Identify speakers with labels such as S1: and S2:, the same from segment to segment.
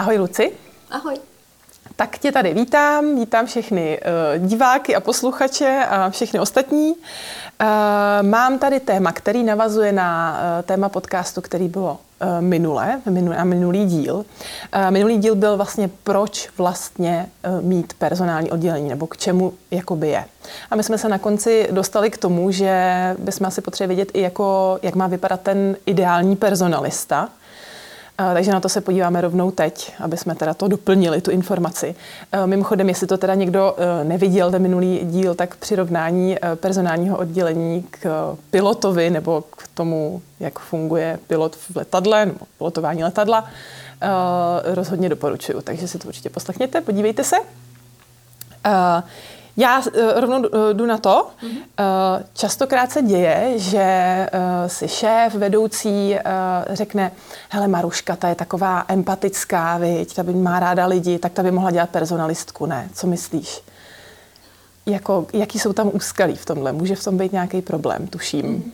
S1: Ahoj Luci.
S2: Ahoj.
S1: Tak tě tady vítám, vítám všechny uh, diváky a posluchače a všechny ostatní. Uh, mám tady téma, který navazuje na uh, téma podcastu, který bylo uh, minule, minulý, na minulý díl. Uh, minulý díl byl vlastně, proč vlastně uh, mít personální oddělení, nebo k čemu jakoby je. A my jsme se na konci dostali k tomu, že bychom asi potřebovali vědět i jako, jak má vypadat ten ideální personalista, takže na to se podíváme rovnou teď, aby jsme teda to doplnili, tu informaci. Mimochodem, jestli to teda někdo e, neviděl, ten minulý díl, tak přirovnání personálního oddělení k pilotovi nebo k tomu, jak funguje pilot v letadle nebo pilotování letadla, rozhodně doporučuju. Takže si to určitě poslechněte, podívejte se. Já uh, rovnou uh, jdu na to. Mm-hmm. Častokrát se děje, že si šéf, vedoucí řekne, hele Maruška, ta je taková empatická, viď, ta by má ráda lidi, tak ta by mohla dělat personalistku, ne? Co myslíš? Jako, jaký jsou tam úskalí v tomhle? Může v tom být nějaký problém, tuším. Mm-hmm.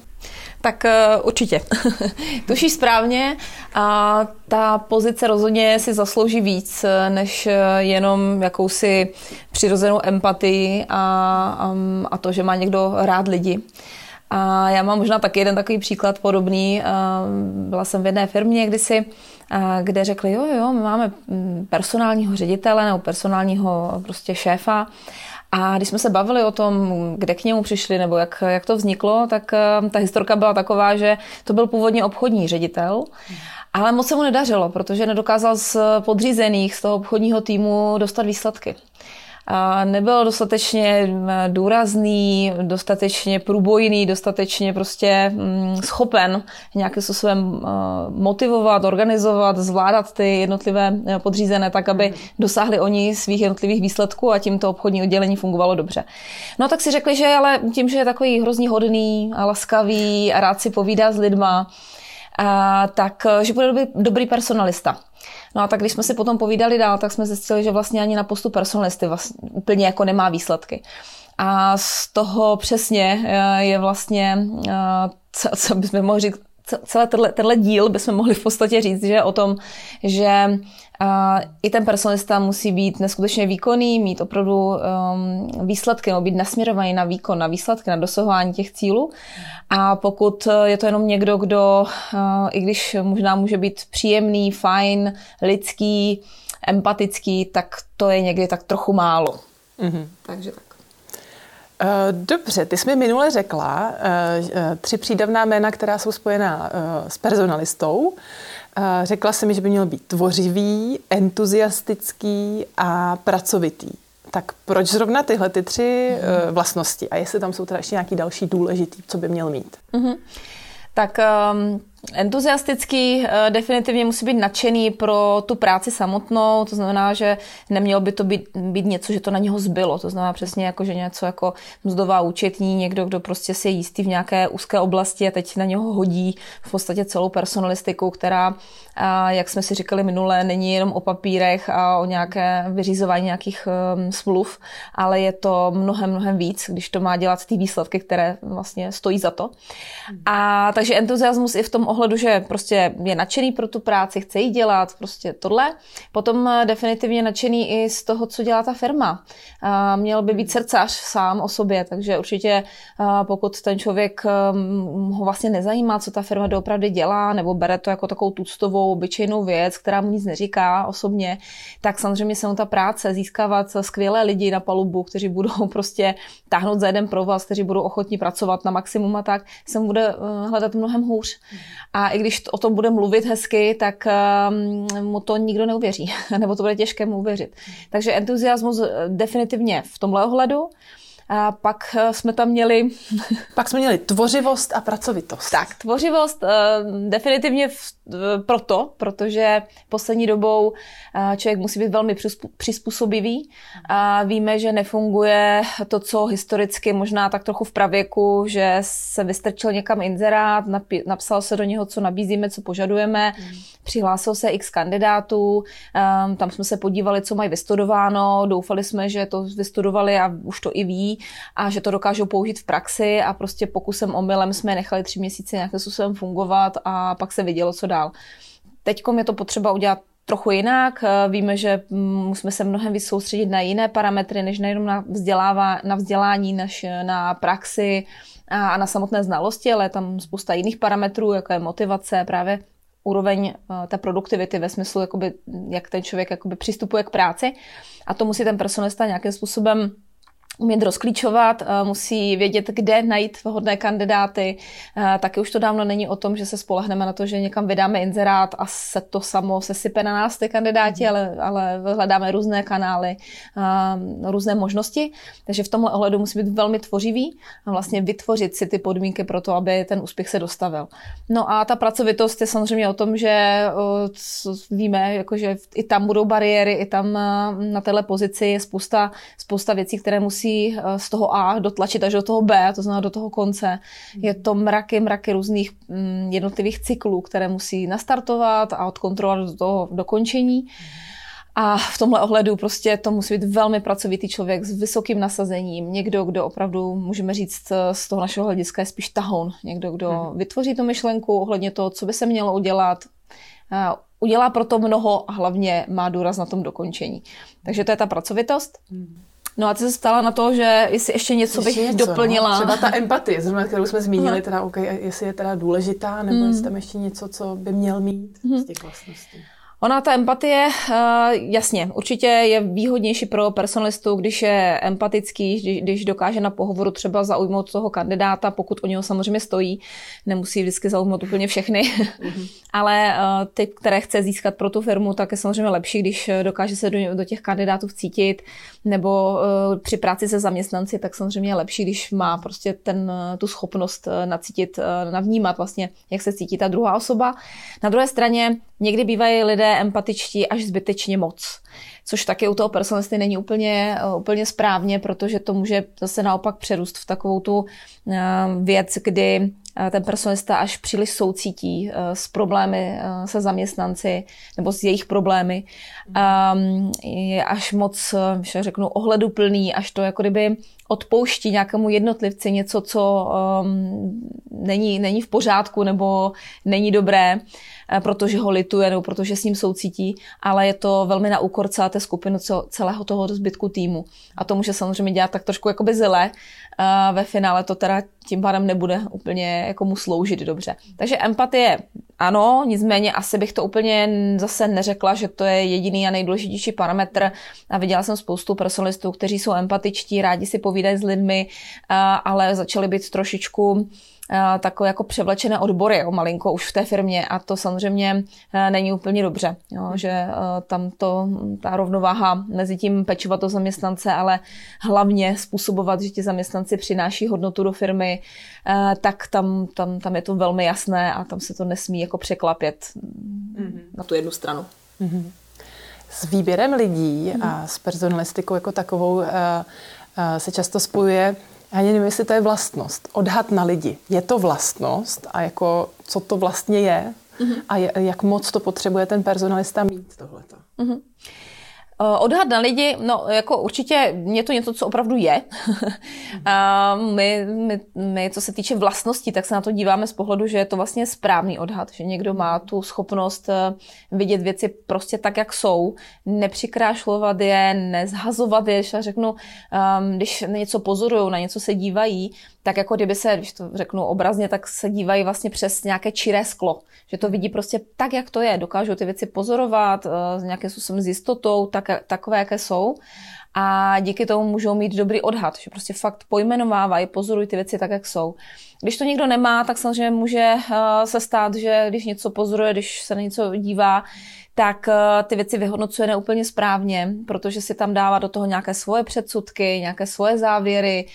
S2: Tak uh, určitě. Tušíš správně a ta pozice rozhodně si zaslouží víc, eh, než eh, jenom jakousi přirozenou empatii a, um, a to, že má někdo rád lidi. A já mám možná taky jeden takový příklad podobný. Byla jsem v jedné firmě kdysi, kde řekli, jo, jo, my máme mm, personálního ředitele nebo personálního prostě šéfa a když jsme se bavili o tom, kde k němu přišli nebo jak, jak to vzniklo, tak eh, ta historka byla taková, že to byl původně obchodní ředitel, ale moc se mu nedařilo, protože nedokázal z podřízených, z toho obchodního týmu dostat výsledky nebyl dostatečně důrazný, dostatečně průbojný, dostatečně prostě mm, schopen nějakým způsobem motivovat, organizovat, zvládat ty jednotlivé e, podřízené tak, aby mhm. dosáhli oni svých jednotlivých výsledků a tím to obchodní oddělení fungovalo dobře. No tak si řekli, že ale tím, že je takový hrozně hodný a laskavý a rád si povídá s lidma, a, tak že bude dobrý, dobrý personalista. No a tak když jsme si potom povídali dál, tak jsme zjistili, že vlastně ani na postu personalisty vlastně úplně jako nemá výsledky. A z toho přesně eh, je vlastně, eh, co, co bychom mohli říct, celý tenhle, tenhle díl bychom mohli v podstatě říct, že o tom, že i ten personalista musí být neskutečně výkonný, mít opravdu um, výsledky, nebo být nasměrovaný na výkon, na výsledky, na dosahování těch cílů. A pokud je to jenom někdo, kdo, uh, i když možná může být příjemný, fajn, lidský, empatický, tak to je někdy tak trochu málo. Mm-hmm. Takže tak.
S1: Eh, dobře, ty jsi mi minule řekla eh, eh, tři přídavná jména, která jsou spojená s personalistou. Řekla jsi mi, že by měl být tvořivý, entuziastický a pracovitý. Tak proč zrovna tyhle ty tři mm. vlastnosti? A jestli tam jsou teda ještě nějaký další důležitý, co by měl mít? Mm-hmm.
S2: Tak um, entuziastický uh, definitivně musí být nadšený pro tu práci samotnou, to znamená, že nemělo by to být, být něco, že to na něho zbylo, to znamená přesně jako, že něco jako mzdová účetní, někdo, kdo prostě si je jistý v nějaké úzké oblasti a teď na něho hodí v podstatě celou personalistiku, která, jak jsme si říkali minule, není jenom o papírech a o nějaké vyřizování nějakých um, smluv, ale je to mnohem, mnohem víc, když to má dělat ty výsledky, které vlastně stojí za to. A takže entuziasmus i v tom ohledu, že prostě je nadšený pro tu práci, chce jí dělat, prostě tohle. Potom definitivně nadšený i z toho, co dělá ta firma. Měl by být srdcař sám o sobě, takže určitě pokud ten člověk ho vlastně nezajímá, co ta firma doopravdy dělá, nebo bere to jako takovou tuctovou, obyčejnou věc, která mu nic neříká osobně, tak samozřejmě se mu ta práce získávat skvělé lidi na palubu, kteří budou prostě táhnout za jeden provaz, kteří budou ochotní pracovat na maximum a tak, se mu bude eh, hledat mnohem hůř. A i když o tom bude mluvit hezky, tak ehm, mu to nikdo neuvěří, nebo to bude těžké mu uvěřit. Takže entuziasmus eh, definitivně v tomhle ohledu. A pak eh, jsme tam měli...
S1: pak jsme měli tvořivost a pracovitost.
S2: Tak, tvořivost uh, definitivně v, uh, proto, protože poslední dobou člověk musí být velmi přizpůsobivý. A víme, že nefunguje to, co historicky možná tak trochu v pravěku, že se vystrčil někam inzerát, napsal se do něho, co nabízíme, co požadujeme, mm. přihlásil se x kandidátů, tam jsme se podívali, co mají vystudováno, doufali jsme, že to vystudovali a už to i ví, a že to dokážou použít v praxi a prostě pokusem omylem jsme nechali tři měsíce nějakým způsobem fungovat a pak se vidělo, co dál. Teď je to potřeba udělat trochu jinak. Víme, že musíme se mnohem víc soustředit na jiné parametry, než nejenom na, vzdělává, na vzdělání, než na praxi a na samotné znalosti, ale tam spousta jiných parametrů, jako je motivace, právě úroveň eh, té produktivity ve smyslu, jakoby, jak ten člověk jakoby přistupuje k práci. A to musí ten personalista nějakým způsobem umět rozklíčovat, eh, musí vědět, kde najít vhodné kandidáty. Eh, taky už to dávno není o tom, že se spolehneme na to, že někam vydáme inzerát a se to samo sesype na nás ty kandidáti, mm. ale, ale hledáme různé kanály, eh, různé možnosti. Takže v tomhle ohledu musí být velmi tvořivý a vlastně vytvořit si ty podmínky pro to, aby ten úspěch se dostavil. No a ta pracovitost je samozřejmě o tom, že víme, jako že i tam budou bariéry, i tam na téhle pozici je spousta, spousta věcí, které musí musí eh, z toho A dotlačit až do toho B, to znamená do toho konce. Je to mraky, mraky různých mm, jednotlivých cyklů, které musí nastartovat a odkontrolovat do toho dokončení. A v tomhle ohledu prostě to musí být velmi pracovitý člověk s vysokým nasazením. Někdo, kdo opravdu, můžeme říct, z toho našeho hlediska je spíš tahoun. Někdo, kdo hmm. vytvoří tu myšlenku ohledně toho, co by se mělo udělat, udělá proto mnoho a hlavně má důraz na tom dokončení. Takže to je ta pracovitost. Hmm. No a ty se ptala na to, že jestli ještě něco ještě bych něco, no. doplnila.
S1: No? Třeba ta empatie, zrovna, kterou jsme zmínili, teda, okay, jestli je teda důležitá, nebo mm. jestli tam ještě něco, co by měl mít mm. z těch vlastností.
S2: Ona, ta empatie, eh, jasně, určitě je výhodnější pro personalistu, když je empatický, když dokáže na pohovoru třeba zaujmout toho kandidáta, pokud o něho samozřejmě stojí. Nemusí vždycky zaujmout úplně všechny, mm-hmm. ale eh, ty, které chce získat pro tu firmu, tak je samozřejmě lepší, když dokáže se do, do těch kandidátů vcítit, nebo eh, při práci se zaměstnanci, tak samozřejmě je lepší, když má prostě ten, tu schopnost nacítit, navnímat vlastně, jak se cítí ta druhá osoba. Na druhé straně někdy bývají lidé empatičtí až zbytečně moc. Což taky u toho personalisty není úplně, eh, úplně správně, protože to může zase naopak přerůst v takovou tu eh, věc, kdy eh, ten personalista až příliš soucítí s problémy se zaměstnanci nebo s jejich problémy. Um, je až moc, že řeknu, ohleduplný, až to jako kdyby odpouští nějakému jednotlivci něco, co um, není, není v pořádku nebo není dobré. Eh, protože ho lituje nebo protože s ním soucítí, ale je to velmi na úkor celé té skupiny, celého toho zbytku týmu. A to může samozřejmě dělat tak trošku jakoby zile. A ve finále to teda tím pádem nebude úplně jako mu sloužit dobře. Takže empatie ano, nicméně asi bych to úplně zase neřekla, že to je jediný a nejdůležitější parametr. A viděla jsem spoustu personalistů, kteří jsou empatičtí, rádi si povídají s lidmi, ale začali být trošičku Eh, takové jako převlečené odbory o malinko už v té firmě a to samozřejmě eh, není úplně dobře, jo, že eh, tam to, ta rovnováha mezi tím pečovat o zaměstnance, ale hlavně způsobovat, že ti zaměstnanci přináší hodnotu do firmy, tak tam, tam, tam je to velmi jasné a tam se to nesmí jako překlapět mm-hmm. na tu jednu stranu. Mm-hmm.
S1: S výběrem lidí mm-hmm. a s personalistikou jako takovou se často spojuje já nevím, jestli to je vlastnost. Odhad na lidi. Je to vlastnost a jako co to vlastně je mm-hmm. a je, jak moc to potřebuje ten personalista mít tohleto. Mm-hmm.
S2: Eh, odhad na lidi, no jako určitě je to něco, co opravdu je. a my, my, my, co se týče vlastností, tak se na to díváme z pohledu, že je to vlastně správný odhad, že někdo má tu schopnost eh, vidět věci prostě tak, jak jsou, nepřikrášlovat je, nezhazovat je, že řeknu, um, když něco pozorují, na něco se dívají, tak jako kdyby se, když to řeknu obrazně, tak se dívají vlastně přes nějaké čiré sklo. Že to vidí prostě tak, jak to je. Dokážou ty věci pozorovat, uh, nějakým způsobem s jistotou, tak, takové, jaké jsou. A díky tomu můžou mít dobrý odhad, že prostě fakt pojmenovávají, pozorují ty věci tak, jak jsou. Když to někdo nemá, tak samozřejmě může uh, se stát, že když něco pozoruje, když se na něco dívá, tak eh, ty věci vyhodnocuje neúplně správně, protože si tam dává do toho nějaké svoje předsudky, nějaké svoje závěry,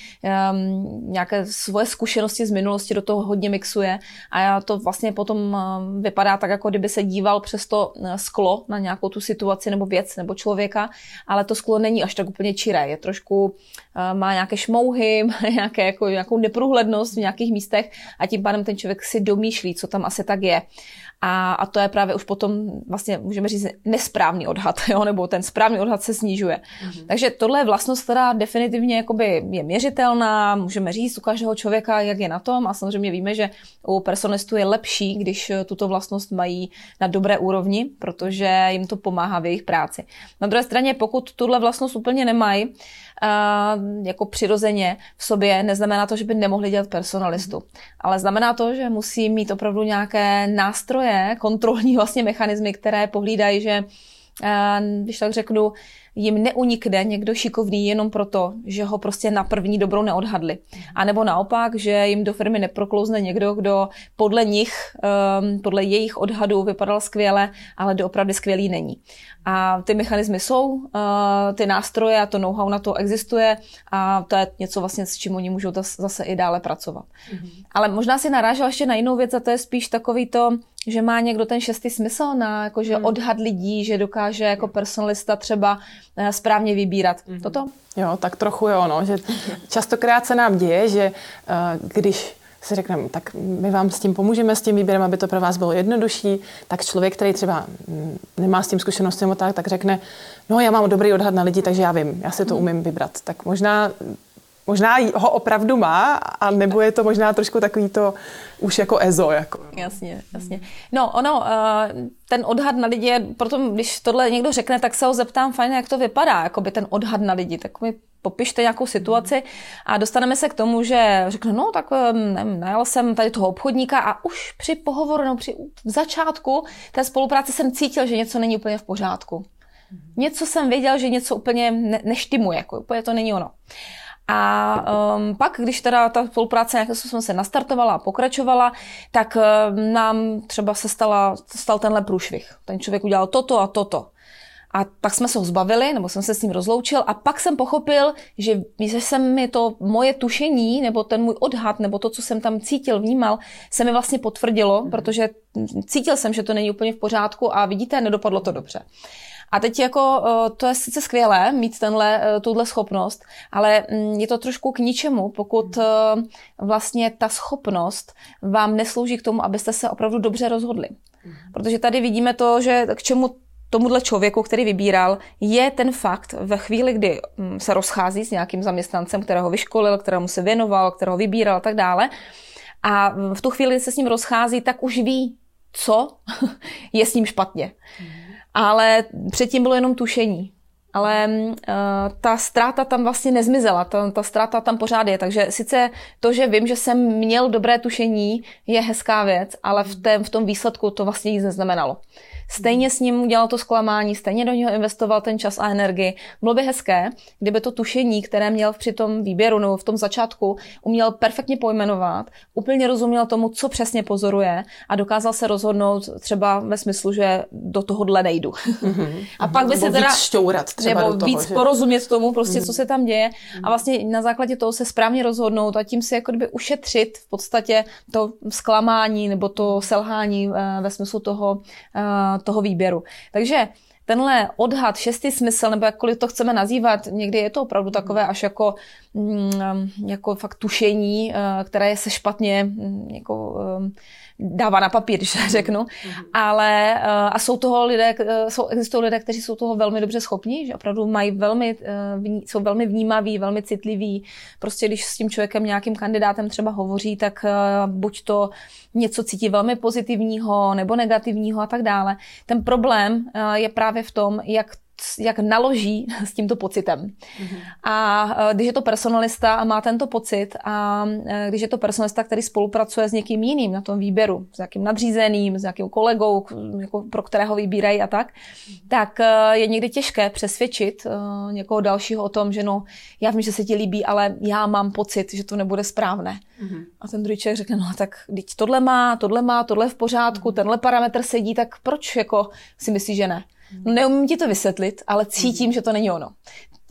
S2: um, nějaké svoje zkušenosti z minulosti do toho hodně mixuje. A to vlastně potom eh, vypadá tak, jako kdyby se díval přes to eh, sklo na nějakou tu situaci nebo věc nebo člověka, ale to sklo není až tak úplně čiré, je trošku, má nějaké šmouhy, má nějaké, jako, nějakou neprůhlednost v nějakých místech a tím pádem ten člověk si domýšlí, co tam asi tak je. A, a to je právě už potom vlastně můžeme říct nesprávný odhad, jo? nebo ten správný odhad se snižuje. Mm-hmm. Takže tohle je vlastnost, která definitivně jakoby je měřitelná, můžeme říct u každého člověka, jak je na tom a samozřejmě víme, že u personalistů je lepší, když tuto vlastnost mají na dobré úrovni, protože jim to pomáhá v jejich práci. Na druhé straně, pokud tuhle vlastnost úplně nemají, jako přirozeně v sobě, neznamená to, že by nemohli dělat personalistu. Ale znamená to, že musí mít opravdu nějaké nástroje, kontrolní vlastně mechanismy, které pohlídají, že když tak řeknu, jim neunikne někdo šikovný jenom proto, že ho prostě na první dobrou neodhadli. A nebo naopak, že jim do firmy neproklouzne někdo, kdo podle nich, um, podle jejich odhadů vypadal skvěle, ale doopravdy skvělý není. A ty mechanismy jsou, uh, ty nástroje a to know-how na to existuje a to je něco vlastně, s čím oni můžou zase i dále pracovat. Mm-hmm. Ale možná si narážel ještě na jinou věc a to je spíš takový to, že má někdo ten šestý smysl na jakože mm. odhad lidí, že dokáže jako personalista třeba uh, správně vybírat. Mm-hmm. Toto?
S1: Jo, tak trochu jo, no, že častokrát se nám děje, že uh, když si řekneme, tak my vám s tím pomůžeme, s tím výběrem, aby to pro vás bylo jednodušší, tak člověk, který třeba nemá s tím zkušenosti nebo tak, tak řekne, no já mám dobrý odhad na lidi, takže já vím, já si to umím vybrat. Tak možná Možná ho opravdu má, a nebo je to možná trošku takový to už jako EZO. Jako.
S2: Jasně, jasně. No, ono, eh, ten odhad na lidi je, proto když tohle někdo řekne, tak se ho zeptám, fajn, jak to vypadá, jako by ten odhad na lidi, tak mi popište nějakou situaci a dostaneme se k tomu, že řekne, no tak nevím, najal jsem tady toho obchodníka a už při pohovoru, no při začátku té spolupráce jsem cítil, že něco není úplně v pořádku. Něco jsem věděl, že něco úplně ne, neštimuje, jako úplně to není ono. A um, pak, když teda ta spolupráce nějakým způsobem se nastartovala a pokračovala, tak um, nám třeba se stala, stal tenhle průšvih. Ten člověk udělal toto a toto. A pak jsme se ho zbavili, nebo jsem se s ním rozloučil a pak jsem pochopil, že, že se mi to moje tušení, nebo ten můj odhad, nebo to, co jsem tam cítil, vnímal, se mi vlastně potvrdilo, mm-hmm. protože cítil jsem, že to není úplně v pořádku a vidíte, nedopadlo to dobře. A teď jako eh, to je sice skvělé mít tenhle, eh, tuhle schopnost, ale mm, je to trošku k ničemu, pokud eh, vlastně ta schopnost vám neslouží k tomu, abyste se opravdu dobře rozhodli. Mhm. Protože tady vidíme to, že k čemu tomuhle člověku, který vybíral, je ten fakt ve chvíli, kdy mm, se rozchází s nějakým zaměstnancem, kterého vyškolil, kterému se věnoval, kterého vybíral a tak dále. A v tu chvíli, kdy se s ním rozchází, tak už ví, co je s ním špatně. Mm ale předtím bylo jenom tušení. Ale uh, ta ztráta tam vlastně nezmizela, ta, ta ztráta tam pořád je. Takže sice to, že vím, že jsem měl dobré tušení, je hezká věc, ale v, té, v tom výsledku to vlastně nic neznamenalo. Stejně s ním udělal to zklamání, stejně do něho investoval ten čas a energii. Bylo by hezké, kdyby to tušení, které měl při tom výběru nebo v tom začátku, uměl perfektně pojmenovat, úplně rozuměl tomu, co přesně pozoruje a dokázal se rozhodnout třeba ve smyslu, že do tohohle nejdu. Mm-hmm. a pak by se teda...
S1: Víc šťourat třeba
S2: nebo
S1: do toho,
S2: víc že? porozumět tomu, prostě, mm-hmm. co se tam děje a vlastně na základě toho se správně rozhodnout a tím si jako kdyby ušetřit v podstatě to zklamání nebo to selhání eh, ve smyslu toho, eh, toho výběru. Takže tenhle odhad, šestý smysl, nebo jakkoliv to chceme nazývat, někdy je to opravdu takové až jako, mm, jako fakt tušení, eh, které se špatně mm, jako, dává na papír, když to řeknu. Mm-hmm. Ale uh, a jsou toho lidé, uh, jsou, existují lidé, kteří jsou toho velmi dobře schopní, že opravdu mají velmi, vní, jsou velmi vnímaví, velmi citliví. Prostě když s tím člověkem, nějakým kandidátem třeba hovoří, tak buď to něco cítí velmi pozitivního nebo negativního a tak dále. Ten problém je právě v tom, jak jak naloží s tímto pocitem. Mm-hmm. A e, když je to personalista a má tento pocit a e, když je to personalista, který spolupracuje s někým jiným na tom výběru, s nějakým nadřízeným, s nějakým kolegou, jako pro kterého vybírají a tak, tak e, je někdy těžké přesvědčit někoho dalšího o tom, že no, já vím, že se ti líbí, ale já mám pocit, že to nebude správné. Mm-hmm. A ten druhý člověk řekne, no tak teď tohle má, tohle má, tohle v pořádku, mm-hmm. tenhle parametr sedí, tak proč jako si myslíš, že ne? No, neumím ti to vysvětlit, ale cítím, že to není ono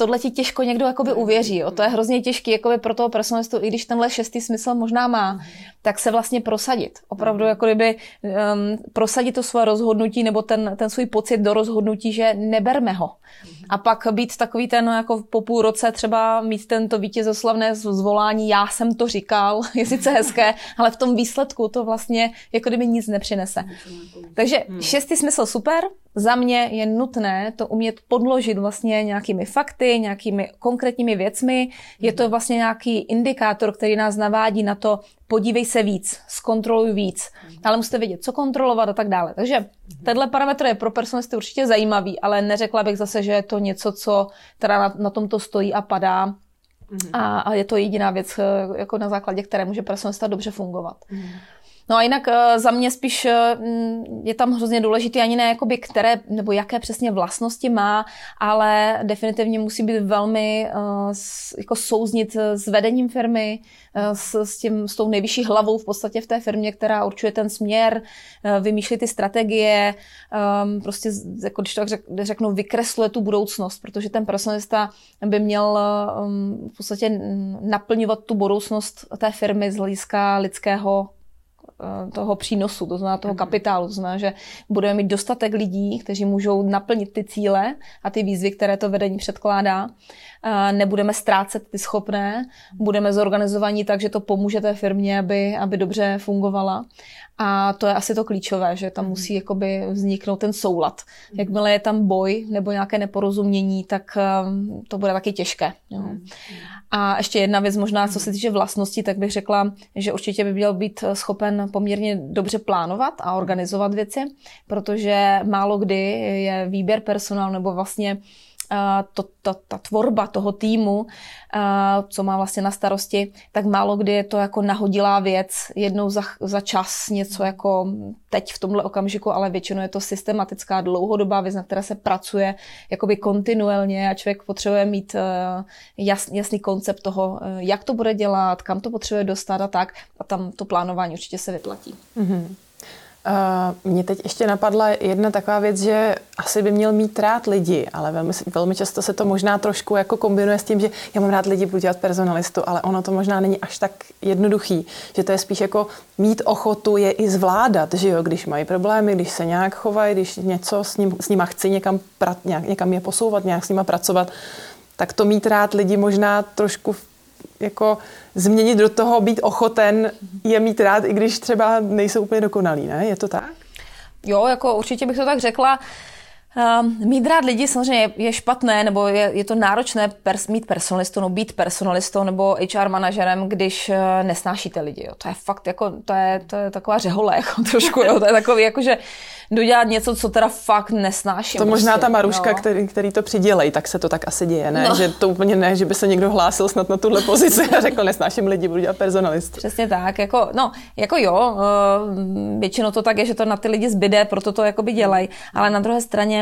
S2: tohle ti těžko někdo jakoby uvěří. Jo. To je hrozně těžký jakoby pro toho personalistu, i když tenhle šestý smysl možná má, tak se vlastně prosadit. Opravdu jako kdyby um, prosadit to svoje rozhodnutí nebo ten, ten svůj pocit do rozhodnutí, že neberme ho. A pak být takový ten jako po půl roce třeba mít tento vítězoslavné zvolání, já jsem to říkal, je sice hezké, ale v tom výsledku to vlastně jako kdyby nic nepřinese. Takže šestý smysl super, za mě je nutné to umět podložit vlastně nějakými fakty, nějakými konkrétními věcmi. Je to vlastně nějaký indikátor, který nás navádí na to, podívej se víc, zkontroluj víc, ale musíte vědět, co kontrolovat a tak dále. Takže tenhle parametr je pro personalisty určitě zajímavý, ale neřekla bych zase, že je to něco, co teda na, na tomto stojí a padá. Mm-hmm. A, a je to jediná věc, eh, jako na základě které může personalista dobře fungovat. Mm-hmm. No a jinak eh, za mě spíš eh, mm, je tam hrozně důležité ani ne jakoby které nebo jaké přesně vlastnosti má, ale definitivně musí být velmi eh, jako souznit s vedením firmy, s, s, tím, s tou nejvyšší hlavou v podstatě v té firmě, která určuje ten směr, vymýšlí ty strategie, ehm, prostě, jako když tak řeknu, vykresluje tu budoucnost, protože ten personalista by měl ehm, v podstatě naplňovat tu budoucnost té firmy z hlediska lidského toho přínosu, to znamená toho mhm. kapitálu. To znamená, že budeme mít dostatek lidí, kteří můžou naplnit ty cíle a ty výzvy, které to vedení předkládá. Nebudeme ztrácet ty schopné, budeme zorganizovaní tak, že to pomůže té firmě, aby, aby dobře fungovala. A to je asi to klíčové, že tam mhm. musí jakoby vzniknout ten soulad. Jakmile je tam boj nebo nějaké neporozumění, tak um, to bude taky těžké. Jo. Mhm. A ještě jedna věc možná, co se týče vlastnosti, tak bych řekla, že určitě by měl být schopen poměrně dobře plánovat a organizovat věci, protože málo kdy je výběr personálu nebo vlastně to, to, ta tvorba toho týmu, co má vlastně na starosti, tak málo kdy je to jako nahodilá věc, jednou za, za čas něco jako teď v tomhle okamžiku, ale většinou je to systematická dlouhodobá věc, na které se pracuje jakoby kontinuálně a člověk potřebuje mít e, jasný, jasný koncept toho, e, jak to bude dělat, kam to potřebuje dostat a tak a tam to plánování určitě se vyplatí. Mm-hmm.
S1: Uh, Mně teď ještě napadla jedna taková věc, že asi by měl mít rád lidi, ale velmi, velmi často se to možná trošku jako kombinuje s tím, že já mám rád lidi, budu dělat personalistu, ale ono to možná není až tak jednoduchý, že to je spíš jako mít ochotu je i zvládat, že jo, když mají problémy, když se nějak chovají, když něco s, ním, s nima chci někam, pra, nějak, někam je posouvat, nějak s nima pracovat, tak to mít rád lidi možná trošku jako změnit do toho, být ochoten je mít rád, i když třeba nejsou úplně dokonalí, ne? Je to tak?
S2: Jo, jako určitě bych to tak řekla. Uh, mít rád lidi samozřejmě je špatné, nebo je, je to náročné pers, mít personalistou, nebo být personalistou, nebo HR manažerem, když uh, nesnášíte lidi. Jo. To je fakt, jako, to je, to je taková řehole, jako, trošku, jo. to je takový, jako, že dodělat něco, co teda fakt nesnáším.
S1: To možná prostě, ta Maruška, no. který, který to přidělej, tak se to tak asi děje, ne? No. Že to úplně ne, že by se někdo hlásil snad na tuhle pozici a řekl, nesnáším lidi, budu dělat personalist.
S2: Přesně tak, jako, no, jako jo, uh, většinou to tak je, že to na ty lidi zbyde, proto to jakoby dělají, ale na druhé straně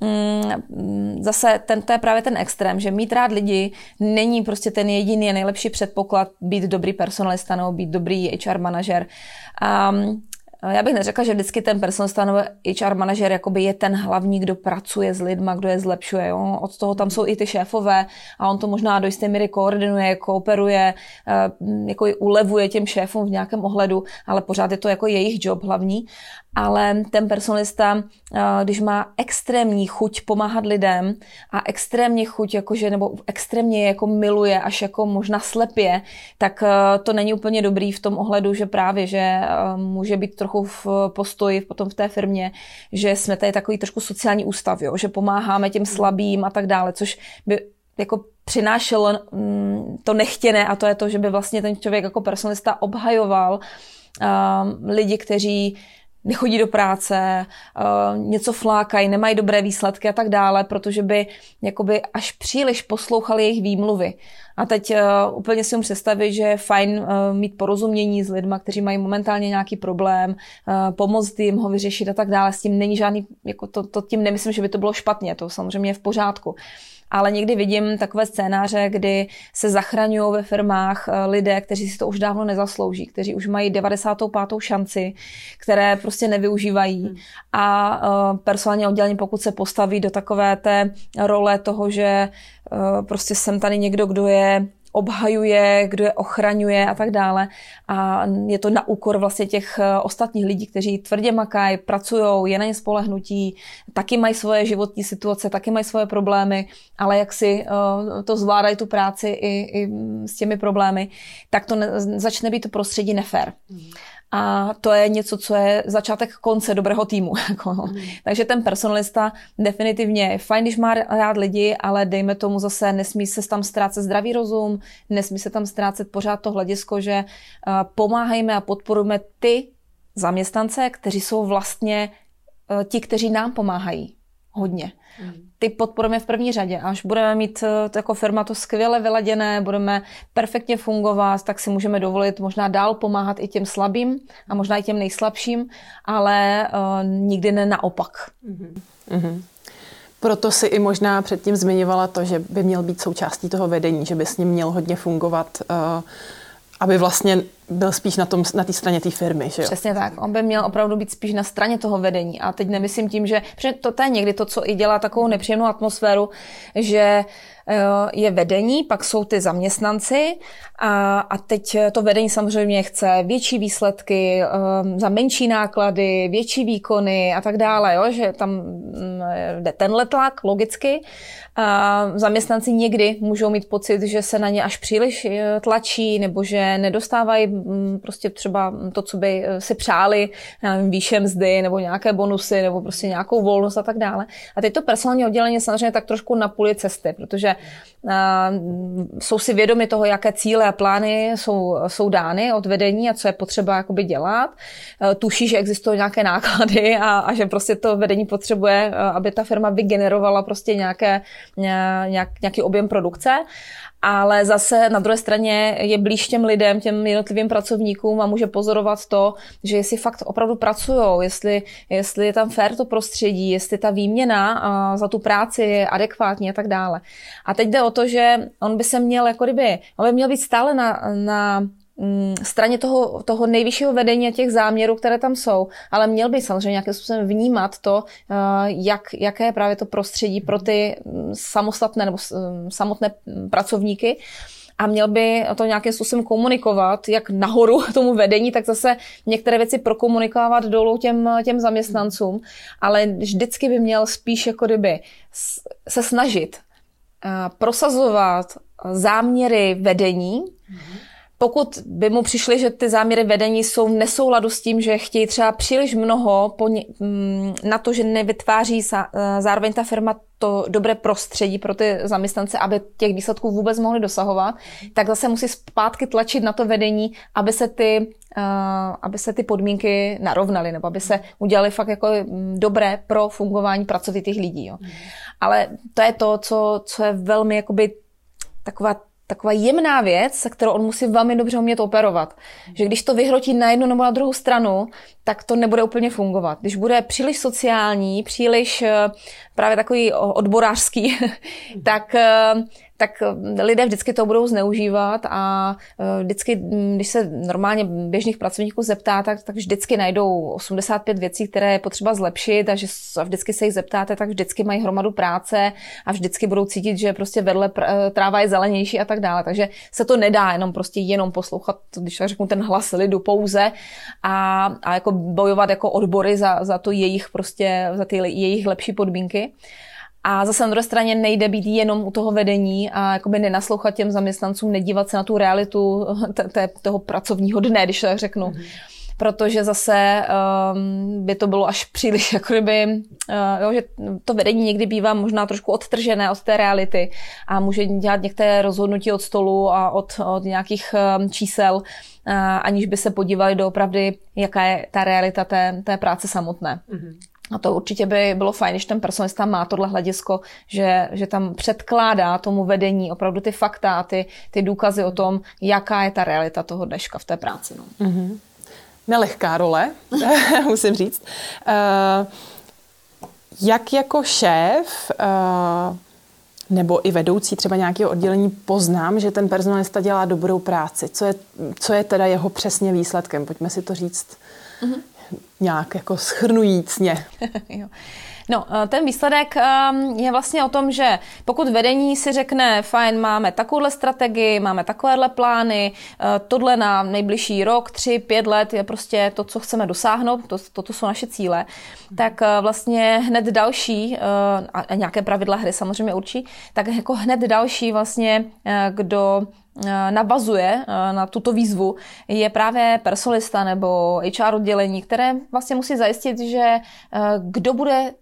S2: mm, zase ten, to je právě ten extrém, že mít rád lidi není prostě ten jediný nejlepší předpoklad být dobrý personalista nebo být dobrý HR manažer. Um, já bych neřekla, že vždycky ten personalista nebo HR manažer jakoby je ten hlavní, kdo pracuje s lidma, kdo je zlepšuje. Jo? Od toho tam jsou i ty šéfové a on to možná do jisté míry koordinuje, kooperuje, eh, jako ulevuje těm šéfům v nějakém ohledu, ale pořád je to jako jejich job hlavní ale ten personalista, eh, když má extrémní chuť pomáhat lidem a extrémně chuť, jakože, nebo extrémně jako miluje, až jako možná slepě, tak eh, to není úplně dobrý v tom ohledu, že právě, že eh, může být trochu v postoji potom v té firmě, že jsme tady takový trošku sociální ústav, jo? že pomáháme těm slabým a tak dále, což by jako přinášelo mm, to nechtěné a to je to, že by vlastně ten člověk jako personalista obhajoval uh, lidi, kteří nechodí do práce, uh, něco flákají, nemají dobré výsledky a tak dále, protože by jakoby až příliš poslouchali jejich výmluvy. A teď uh, úplně si mu představit, že je fajn uh, mít porozumění s lidmi, kteří mají momentálně nějaký problém, pomoct jim ho vyřešit a tak dále. S tím není žádný, jako to, to tím nemyslím, že by to bylo špatně, to samozřejmě je v pořádku ale někdy vidím takové scénáře, kdy se zachraňují ve firmách eh, lidé, kteří si to už dávno nezaslouží, kteří už mají 95. šanci, které prostě nevyužívají. Hmm. A eh, personální oddělení, pokud se postaví do takové té role toho, že eh, prostě jsem tady někdo, kdo je obhajuje, kdo je ochraňuje a tak dále. A je to na úkor vlastně těch eh, ostatních lidí, kteří tvrdě makají, pracují, je na ně spolehnutí, taky mají svoje životní situace, taky mají svoje problémy, ale jak si uh, to zvládají tu práci i, i s těmi problémy, tak to ne, začne být to prostředí nefér. Mm. A to je něco, co je začátek konce dobrého týmu. Jako. Mm. Takže ten personalista definitivně je fajn, když má rád lidi, ale dejme tomu zase, nesmí se tam ztrácet zdravý rozum, nesmí se tam ztrácet pořád to hledisko, že uh, pomáhejme a podporujeme ty zaměstnance, kteří jsou vlastně uh, ti, kteří nám pomáhají hodně. Mm. Ty podporujeme v první řadě. Až budeme mít eh, jako firma to skvěle vyladěné, budeme perfektně fungovat, tak si můžeme dovolit možná dál pomáhat i těm slabým a možná i těm nejslabším, ale uh, nikdy ne naopak. Mm-hmm.
S1: Mm-hmm. Proto si i možná předtím zmiňovala to, že by měl být součástí toho vedení, že by s ním měl hodně fungovat, uh, aby vlastně byl spíš na té na straně té firmy. Že jo?
S2: Přesně tak. On by měl opravdu být spíš na straně toho vedení. A teď nemyslím tím, že to, to je někdy to, co i dělá takovou nepříjemnou atmosféru, že je vedení, pak jsou ty zaměstnanci a, a teď to vedení samozřejmě chce větší výsledky um, za menší náklady, větší výkony a tak dále, jo? že tam um, jde tenhle tlak logicky. A zaměstnanci někdy můžou mít pocit, že se na ně až příliš tlačí nebo že nedostávají Mm, prostě třeba to, co by eh, si přáli, výše mzdy nebo nějaké bonusy nebo prostě nějakou volnost a tak dále. A teď to personální oddělení samozřejmě tak trošku na půli cesty, protože jsou si vědomi toho, jaké cíle a plány jsou, jsou dány od vedení a co je potřeba jakoby dělat. Uh, tuší, že existují nějaké náklady a, a že prostě to vedení potřebuje, uh, aby ta firma vygenerovala prostě nějaké, nějak, nějaký objem produkce ale zase na druhé straně je blíž těm lidem, těm jednotlivým pracovníkům a může pozorovat to, že jestli fakt opravdu pracují, jestli, jestli je tam fér to prostředí, jestli ta výměna za tu práci je adekvátní a tak dále. A teď jde o to, že on by se měl jako kdyby, on by měl být stále na, na straně toho, toho nejvyššího vedení a těch záměrů, které tam jsou, ale měl by samozřejmě nějakým způsobem vnímat to, eh, jak, jaké je právě to prostředí pro ty mm, samostatné nebo mm, samotné pracovníky. A měl by to nějakým způsobem komunikovat, jak nahoru tomu vedení, tak zase některé věci prokomunikovat dolů těm, těm zaměstnancům, ale vždycky by měl spíš jako kdyby se snažit eh, prosazovat záměry vedení, mm-hmm pokud by mu přišly, že ty záměry vedení jsou v nesouladu s tím, že chtějí třeba příliš mnoho mm, na to, že nevytváří eh, zároveň ta firma to dobré prostředí pro ty zaměstnance, aby těch výsledků vůbec mohli dosahovat, tak zase musí zpátky tlačit na to vedení, aby se ty, uh, aby se ty podmínky narovnaly, nebo aby se udělali fakt jako mm, dobré pro fungování pracovitých lidí. Jo. Ale to je to, co, co je velmi jakoby taková taková jemná věc, se kterou on musí velmi dobře umět operovat. Že když to vyhrotí na jednu nebo na druhou stranu, tak to nebude úplně fungovat. Když bude příliš sociální, příliš eh, právě takový odborářský, tak, eh, tak lidé vždycky to budou zneužívat a vždycky, když se normálně běžných pracovníků zeptáte, tak, tak vždycky najdou 85 věcí, které je potřeba zlepšit a že vždycky se jich zeptáte, tak vždycky mají hromadu práce a vždycky budou cítit, že prostě vedle tráva je zelenější a tak dále. Takže se to nedá jenom prostě jenom poslouchat, když tak řeknu, ten hlas lidu pouze a, a jako bojovat jako odbory za, za to jejich prostě, za ty jejich lepší podmínky. A zase na druhé straně nejde být jenom u toho vedení a jakoby nenaslouchat těm zaměstnancům, nedívat se na tu realitu toho pracovního dne, když tak řeknu. Mm-hmm protože zase um, by to bylo až příliš, jako kdyby, uh, jo, že to vedení někdy bývá možná trošku odtržené od té reality a může dělat některé rozhodnutí od stolu a od, od nějakých um, čísel, uh, aniž by se podívali do opravdy, jaká je ta realita té, té práce samotné. Mm-hmm. A to určitě by bylo fajn, když ten personalista má tohle hledisko, že, že tam předkládá tomu vedení opravdu ty fakta a ty, ty důkazy o tom, jaká je ta realita toho dneška v té práci. No. Mm-hmm
S1: nelehká role, musím říct. Uh, jak jako šéf uh, nebo i vedoucí třeba nějakého oddělení poznám, že ten personalista dělá dobrou práci? Co je, co je teda jeho přesně výsledkem? Pojďme si to říct mm-hmm. Nějak jako schrnujícně.
S2: No, eh, ten výsledek ehm, je vlastně o tom, že pokud vedení si řekne, fajn, máme takovouhle strategii, máme takovéhle plány, eh, tohle na nejbližší rok, tři, pět let je prostě to, co chceme dosáhnout, to, toto jsou naše cíle, tak eh, vlastně hned další, a nějaké pravidla hry samozřejmě určí, tak jako hned další vlastně, kdo navazuje eh, na tuto výzvu, je právě personalista nebo HR oddělení, které vlastně musí zajistit, že eh, kdo bude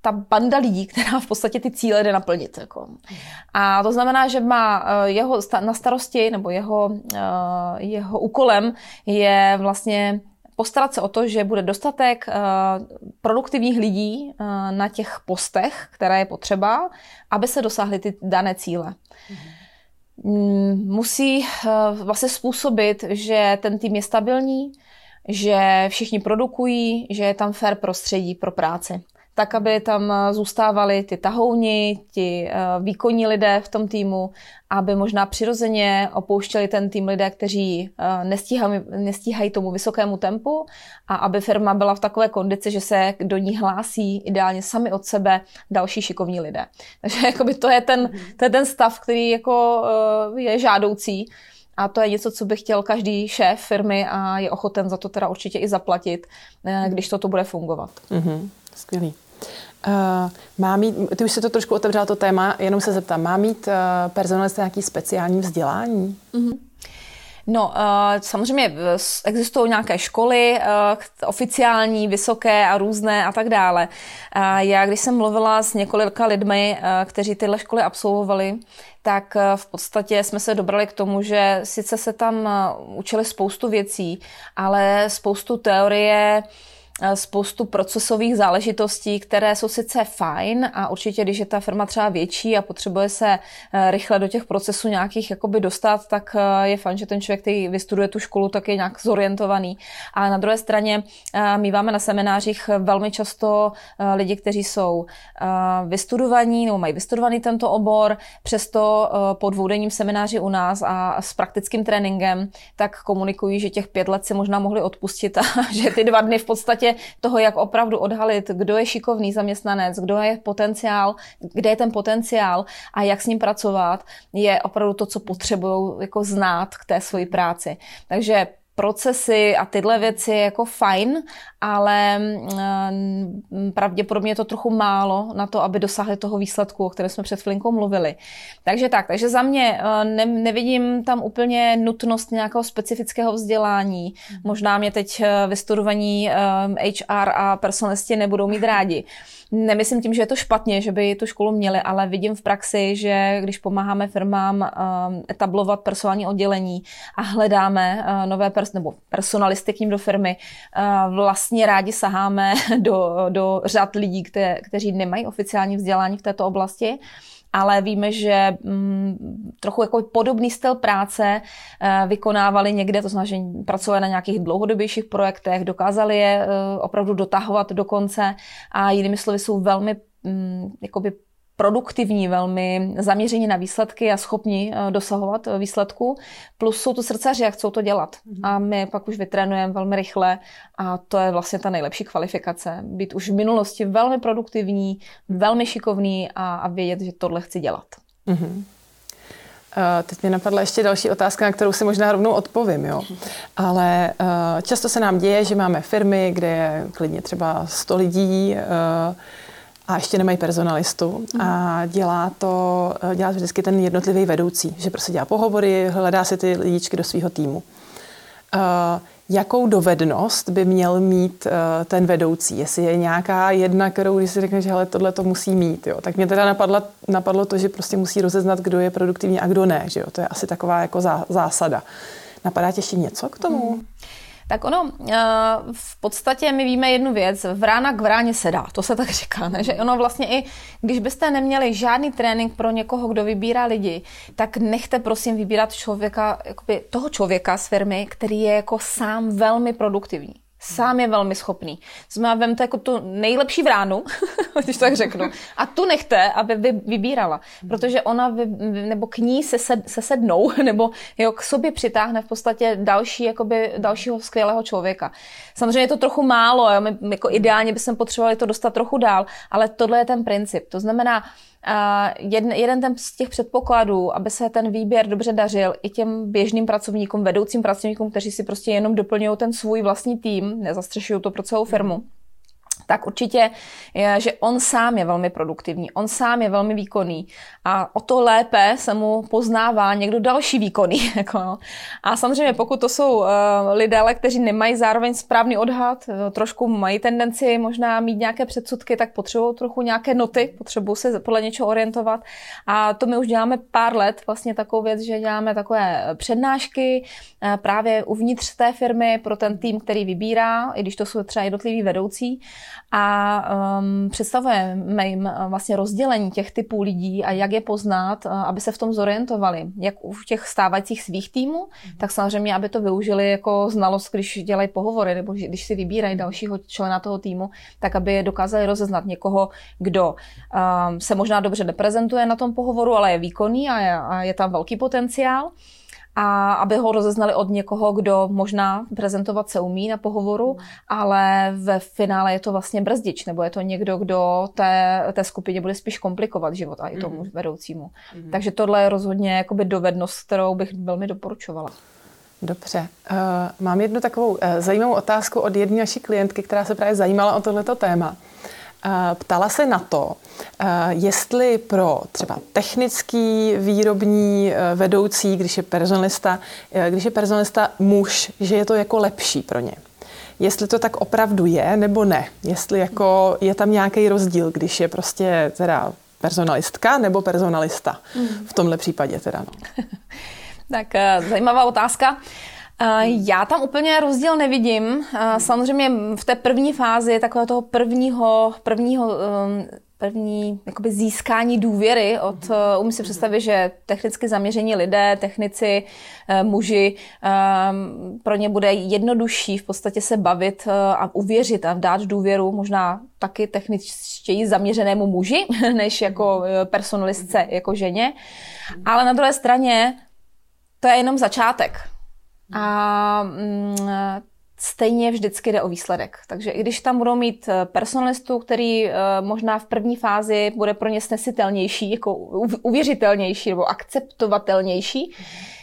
S2: ta banda lidí, která v podstatě ty cíle jde naplnit. Jako. A to znamená, že má jeho na starosti, nebo jeho, jeho úkolem je vlastně postarat se o to, že bude dostatek produktivních lidí na těch postech, které je potřeba, aby se dosáhly ty dané cíle. Mm-hmm. Mm, musí eh, vlastně způsobit, že ten tým je stabilní, že všichni produkují, že je tam fair prostředí pro práci tak aby tam eh, zůstávali ty tahouni, ti eh, výkonní lidé v tom týmu, aby možná přirozeně opouštěli ten tým lidé, kteří eh, nestíhají, nestíhají tomu vysokému tempu a aby firma byla v takové kondici, že se do ní hlásí ideálně sami od sebe další šikovní lidé. Takže jakoby to, je ten, to je ten stav, který jako je žádoucí. A to je něco, co by chtěl každý šéf firmy a je ochoten za to teda určitě i zaplatit, když toto bude fungovat.
S1: Mm-hmm. Skvělý. Uh, má mít, ty už se to trošku otevřela to téma, jenom se zeptám, má mít uh, personalista nějaký speciální vzdělání? Mm-hmm.
S2: No, uh, samozřejmě existují nějaké školy, oficiální, vysoké a různé a tak dále. Já, když jsem mluvila s několika lidmi, kteří tyhle školy absolvovali, tak v podstatě jsme se dobrali k tomu, že sice se tam učili spoustu věcí, ale spoustu teorie Eh, spoustu procesových záležitostí, které jsou sice fajn a určitě, když je ta firma třeba větší a potřebuje se eh, rychle do těch procesů nějakých jakoby dostat, tak eh, je fajn, že ten člověk, který vystuduje tu školu, tak je nějak zorientovaný. A na druhé straně míváme na seminářích velmi často lidi, kteří jsou vystudovaní nebo mají vystudovaný tento obor, přesto po dvoudenním semináři u nás a s praktickým tréninkem, tak komunikují, že těch pět let si možná mohli odpustit a že ty dva dny v podstatě podstatě toho, jak opravdu odhalit, kdo je šikovný zaměstnanec, kdo je potenciál, kde je ten potenciál a jak s ním pracovat, je opravdu to, co potřebují jako znát k té své práci. Takže procesy a tyhle věci je jako fajn, ale mm, pravděpodobně je to trochu málo na to, aby dosáhli toho výsledku, o kterém jsme před chvilinkou mluvili. Takže tak, takže za mě eh, ne, nevidím tam úplně nutnost nějakého specifického vzdělání. Mhm. Možná mě teď eh, vystudovaní HR eh, a personalisti nebudou mít rádi. Nemyslím tím, že je to špatně, že by tu školu měli, ale vidím v praxi, že když pomáháme firmám etablovat personální oddělení a hledáme nové pers- nebo personalisty k ním do firmy, uh, vlastně rádi saháme do, do řad lidí, kte- kteří nemají oficiální vzdělání v této oblasti ale víme, že mm, trochu jako podobný styl práce uh, vykonávali někde, to znamená, že pracovali na nějakých dlouhodobějších projektech, dokázali je uh, opravdu dotahovat do konce a jinými slovy jsou velmi um, jakoby produktivní, velmi zaměření na výsledky a schopni eh, dosahovat eh, výsledku. Plus jsou to srdcaři, jak chcou to dělat. Mm-hmm. A my pak už vytrénujeme velmi rychle a to je vlastně ta nejlepší kvalifikace. Být už v minulosti velmi produktivní, velmi šikovný a, a vědět, že tohle chci dělat. Mm-hmm.
S1: Teď mě napadla ještě další otázka, na kterou si možná rovnou odpovím. Jo. Ale často se nám děje, že máme firmy, kde je klidně třeba 100 lidí, a ještě nemají personalistu a dělá to, dělá to vždycky ten jednotlivý vedoucí, že prostě dělá pohovory, hledá si ty lidičky do svého týmu. Uh, jakou dovednost by měl mít uh, ten vedoucí? Jestli je nějaká jedna, kterou když si řekne, že hele, tohle to musí mít, jo? tak mě teda napadlo, napadlo to, že prostě musí rozeznat, kdo je produktivní a kdo ne. Že jo? To je asi taková jako zá, zásada. Napadá tě ještě něco k tomu? Hmm.
S2: Tak ono, eh, v podstatě my víme jednu věc, vrána k vráně se dá, to se tak říká, ne? že ono vlastně i, když byste neměli žádný trénink pro někoho, kdo vybírá lidi, tak nechte prosím vybírat člověka, jakoby toho člověka z firmy, který je jako sám velmi produktivní. Sám je velmi schopný. Znamená, vemte jako tu nejlepší vránu, když tak řeknu, a tu nechte, aby vy, vybírala. Protože ona, vy, nebo k ní se, sed, se sednou, nebo jo, k sobě přitáhne v podstatě další, jakoby, dalšího skvělého člověka. Samozřejmě je to trochu málo, jo, my, jako ideálně bychom potřebovali to dostat trochu dál, ale tohle je ten princip. To znamená, jeden, jeden ten z těch předpokladů, aby se ten výběr dobře dařil i těm běžným pracovníkům, vedoucím pracovníkům, kteří si prostě jenom doplňují ten svůj vlastní tým, nezastřešují to pro celou firmu, tak určitě, že on sám je velmi produktivní, on sám je velmi výkonný a o to lépe se mu poznává někdo další výkonný. Jako no. A samozřejmě pokud to jsou uh, lidé, kteří nemají zároveň správný odhad, uh, trošku mají tendenci možná mít nějaké předsudky, tak potřebují trochu nějaké noty, potřebují se podle něčeho orientovat. A to my už děláme pár let, vlastně takovou věc, že děláme takové přednášky uh, právě uvnitř té firmy pro ten tým, který vybírá, i když to jsou třeba jednotliví vedoucí a um, představujeme jim uh, vlastně rozdělení těch typů lidí a jak je poznat, uh, aby se v tom zorientovali, jak u těch stávajících svých týmů, mm-hmm. tak samozřejmě, aby to využili jako znalost, když dělají pohovory nebo když si vybírají dalšího člena toho týmu, tak aby dokázali rozeznat někoho, kdo um, se možná dobře neprezentuje na tom pohovoru, ale je výkonný a je, a je tam velký potenciál a aby ho rozeznali od někoho, kdo možná prezentovat se umí na pohovoru, mm. ale ve finále je to vlastně brzdič, nebo je to někdo, kdo té, té skupině bude spíš komplikovat život a i tomu mm. vedoucímu. Mm. Takže tohle je rozhodně jakoby dovednost, kterou bych velmi doporučovala.
S1: Dobře. Uh, mám jednu takovou uh, zajímavou otázku od jedné naší klientky, která se právě zajímala o tohleto téma. Eh, ptala se na to, eh, jestli pro třeba technický výrobní eh, vedoucí, když je personalista, když je personalista muž, že je to jako lepší pro ně. Jestli to tak opravdu je, nebo ne. Jestli jako je tam nějaký rozdíl, když je prostě teda personalistka nebo personalista. V tomhle případě teda. No.
S2: tak zajímavá otázka. Já tam úplně rozdíl nevidím. Samozřejmě v té první fázi takového toho prvního, prvního um, první jakoby získání důvěry od, uh, umím si představit, že technicky zaměření lidé, technici, muži, um, pro ně bude jednodušší v podstatě se bavit a uvěřit a dát důvěru možná taky techničtěji zaměřenému muži, než jako personalistce, jako ženě. Ale na druhé straně to je jenom začátek. A mm, stejně vždycky jde o výsledek. Takže i když tam budou mít eh, personalistu, který eh, možná v první fázi bude pro ně snesitelnější, jako uvěřitelnější nebo akceptovatelnější,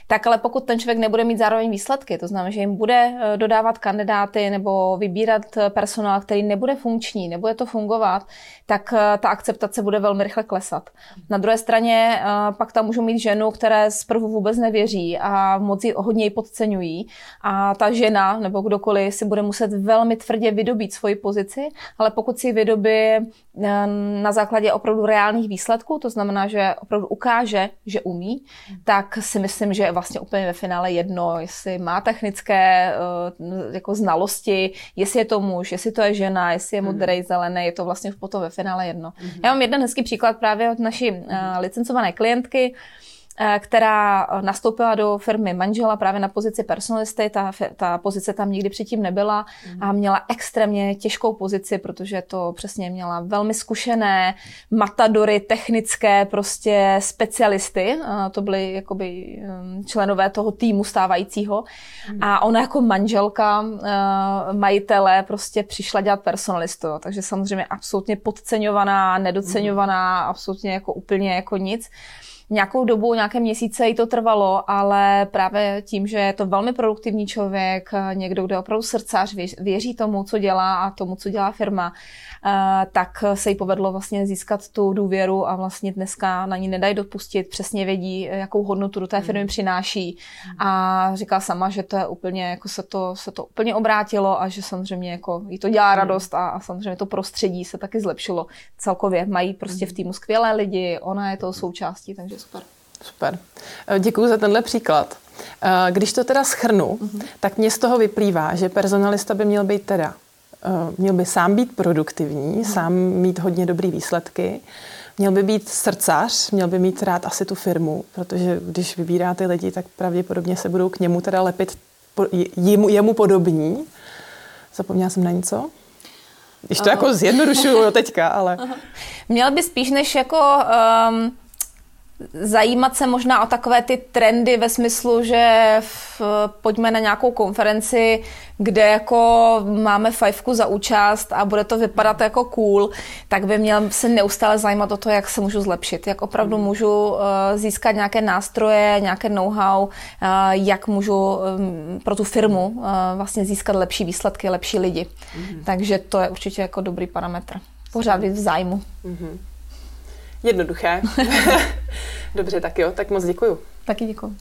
S2: tak ale pokud ten člověk nebude mít zároveň výsledky, to znamená, že jim bude eh, dodávat kandidáty nebo vybírat eh, personál, který nebude funkční, nebude to fungovat, tak eh, ta akceptace bude velmi rychle klesat. Na druhé straně pak tam můžu mít ženu, které zprvu vůbec nevěří a moc ji hodně podceňují a ta žena nebo kdokoliv si bude muset velmi tvrdě vydobít svoji pozici, ale pokud si ji vydobí na základě opravdu reálných výsledků, to znamená, že opravdu ukáže, že umí, tak si myslím, že vlastně úplně ve finále jedno, jestli má technické uh, jako znalosti, jestli je to muž, jestli to je žena, jestli je mhm. modrý, mm. zelený, je to vlastně potom ve finále jedno. Mm. Já mám jeden hezký příklad právě od naší uh, licencované klientky, Eh, která nastoupila do firmy manžela právě na pozici personalisty. Ta, ta pozice tam nikdy předtím nebyla a mhm. měla extrémně těžkou pozici, protože to přesně měla velmi zkušené matadory, technické prostě specialisty. To byly jakoby um, členové toho týmu stávajícího. Mhm. A ona jako manželka majitele prostě přišla dělat personalistu. Takže samozřejmě absolutně podceňovaná, nedoceňovaná, mhm. absolutně jako úplně jako nic nějakou dobu, nějaké měsíce jí to trvalo, ale právě tím, že je to velmi produktivní člověk, někdo, kdo je opravdu srdcař, věří tomu, co dělá a tomu, co dělá firma, Eh, tak se jí povedlo vlastně získat tu důvěru a vlastně dneska na ní nedají dopustit, přesně vědí, jakou hodnotu do té firmy mm. přináší a říká sama, že to je úplně, jako se to, se to úplně obrátilo a že samozřejmě jako jí to dělá mm. radost a, a samozřejmě to prostředí se taky zlepšilo celkově. Mají prostě v týmu skvělé lidi, ona je to součástí, takže super.
S1: Super. Eh, Děkuji za tenhle příklad. Eh, když to teda schrnu, mm-hmm. tak mě z toho vyplývá, že personalista by měl být teda Eh, měl by sám být produktivní, hmm. sám mít hodně dobrý výsledky, měl by být srdcař, měl by mít rád asi tu firmu, protože když vybírá ty lidi, tak pravděpodobně se budou k němu teda lepit jemu, jemu podobní. Zapomněla jsem na něco? Když to Aha. jako zjednodušuju teďka, ale...
S2: Měl by spíš než jako um, zajímat se možná o takové ty trendy ve smyslu, že v, pojďme na nějakou konferenci, kde jako máme fajfku za účast a bude to vypadat jako cool, tak by měl se neustále zajímat o to, jak se můžu zlepšit, jak opravdu hmm. můžu uh, získat nějaké nástroje, nějaké know-how, uh, jak můžu um, pro tu firmu uh, vlastně získat lepší výsledky, lepší lidi. Mm. Takže to je určitě jako dobrý parametr. Pořád být v zájmu. Mm-hmm.
S1: Jednoduché. Dobře, tak jo, tak moc děkuju.
S2: Taky děkuju.